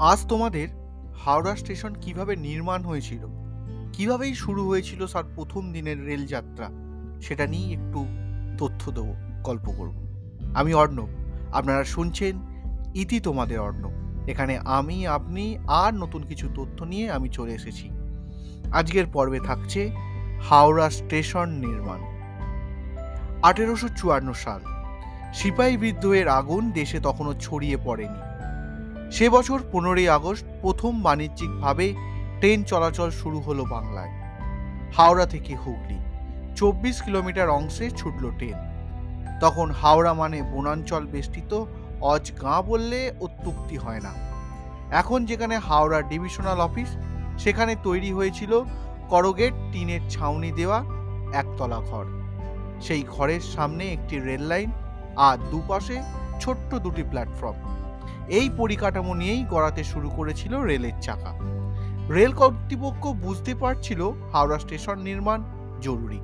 আজ তোমাদের হাওড়া স্টেশন কীভাবে নির্মাণ হয়েছিল? কিভাবেই শুরু হয়েছিল স্যার প্রথম দিনের রেলযাত্রা সেটা নিয়ে একটু তথ্য দেবো, গল্প করব। আমি অর্ণব, আপনারা শুনছেন ইতি তোমাদের অর্ণব। এখানে আমি, আপনি আর নতুন কিছু তথ্য নিয়ে আমি চলে এসেছি। আজকের পর্বে থাকছে হাওড়া স্টেশন নির্মাণ। আঠেরোশো চুয়ান্ন সাল। সিপাহী বিদ্রোহের আগুন দেশে তখনও ছড়িয়ে পড়েনি। সে বছর পনেরোই আগস্ট প্রথম বাণিজ্যিকভাবে ট্রেন চলাচল শুরু হলো বাংলায়। হাওড়া থেকে হুগলি। চব্বিশ কিলোমিটার অংশে ছুটল ট্রেন। তখন হাওড়া মানে বনাঞ্চল বেষ্টিত অজ গাঁ বললে অত্যুক্তি হয় না। এখন যেখানে হাওড়া ডিভিশনাল অফিস, সেখানে তৈরি হয়েছিল করগেট টিনের ছাউনি দেওয়া একতলা ঘর। সেই ঘরের সামনে একটি রেল লাইন আর দুপাশে ছোট্ট দুটি প্ল্যাটফর্ম। এই পরিকাঠামো নিয়েই গড়াতে শুরু করেছিল রেলের চাকা। রেল কর্তৃপক্ষ বুঝতে পারছিল হাওড়া স্টেশন নির্মাণ জরুরি।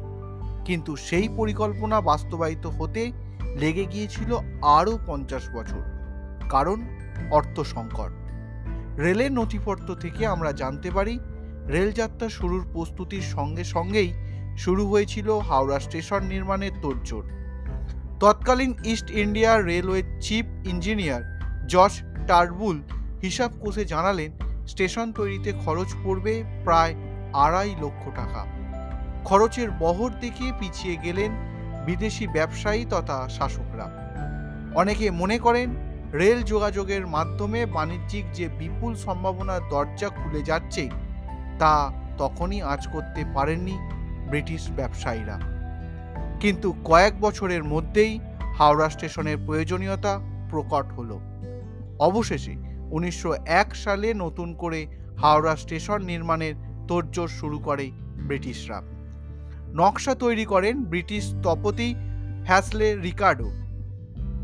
কিন্তু সেই পরিকল্পনা বাস্তবায়িত হতে লেগে গিয়েছিল আরও পঞ্চাশ বছর। কারণ অর্থ সংকট রেলের নথিপত্র থেকে আমরা জানতে পারি রেলযাত্রা শুরুর প্রস্তুতির সঙ্গে সঙ্গেই শুরু হয়েছিল হাওড়া স্টেশন নির্মাণের তোড়জোড়। তৎকালীন east India railway chief engineer George Turnbull হিসাব কষে জানালেন, স্টেশন তৈরিতে খরচ পড়বে প্রায় আড়াই লক্ষ টাকা। খরচের বহর দেখিয়ে পিছিয়ে গেলেন বিদেশি ব্যবসায়ী তথা শাসকরা। অনেকে মনে করেন, রেল যোগাযোগের মাধ্যমে বাণিজ্যিক যে বিপুল সম্ভাবনার দরজা খুলে যাচ্ছে, তা তখনই আজ করতে পারেননি ব্রিটিশ ব্যবসায়ীরা। কিন্তু কয়েক বছরের মধ্যেই হাওড়া স্টেশনের প্রয়োজনীয়তা প্রকট হলো। অবশেষে উনিশশো এক সালে নতুন করে হাওড়া স্টেশন নির্মাণের তোড়জোড় শুরু করে ব্রিটিশরা। নকশা তৈরি করেন ব্রিটিশ স্থপতি হ্যাসলে রিকার্ডো।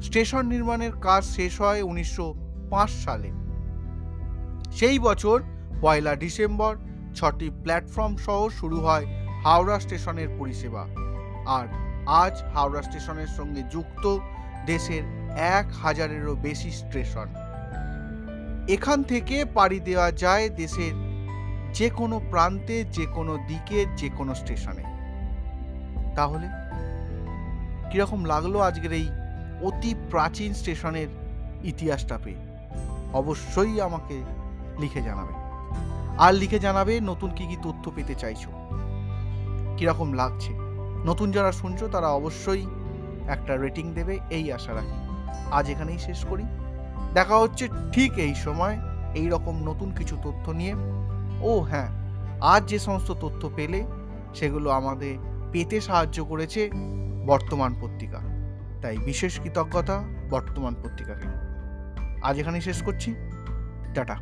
স্টেশন নির্মাণের কাজ শেষ হয় উনিশশো পাঁচ সালে। সেই বছর পয়লা ডিসেম্বর ছটি প্ল্যাটফর্ম সহ শুরু হয় হাওড়া স্টেশনের পরিষেবা। আর আজ হাওড়া স্টেশনের সঙ্গে যুক্ত দেশের এক হাজারেরও বেশি স্টেশন। এখান থেকে পাড়ি দেওয়া যায় দেশের যে কোনো প্রান্তে যে কোনো দিকে যে কোনো স্টেশনে। তাহলে কীরকম লাগল আজকের এই অতি প্রাচীন স্টেশনের ইতিহাসটা পেয়ে? অবশ্যই আমাকে লিখে জানাবে। আর লিখে জানাবে নতুন কি কি তথ্য পেতে চাইছো? কীরকম লাগছে? নতুন যারা শুনছো, তারা অবশ্যই একটা রেটিং দেবে, এই আশা রাখি। আজ এখানেই শেষ করি। দেখা হচ্ছে ঠিক এই সময়, এই রকম নতুন কিছু তথ্য নিয়ে। ও হ্যাঁ আজ যে সমস্ত তথ্য পেলে, সেগুলো আমাদের পেতে সাহায্য করেছে বর্তমান পত্রিকা। তাই বিশেষ কৃতজ্ঞতা বর্তমান পত্রিকাকে। আজ এখানেই শেষ করছি। টাটা।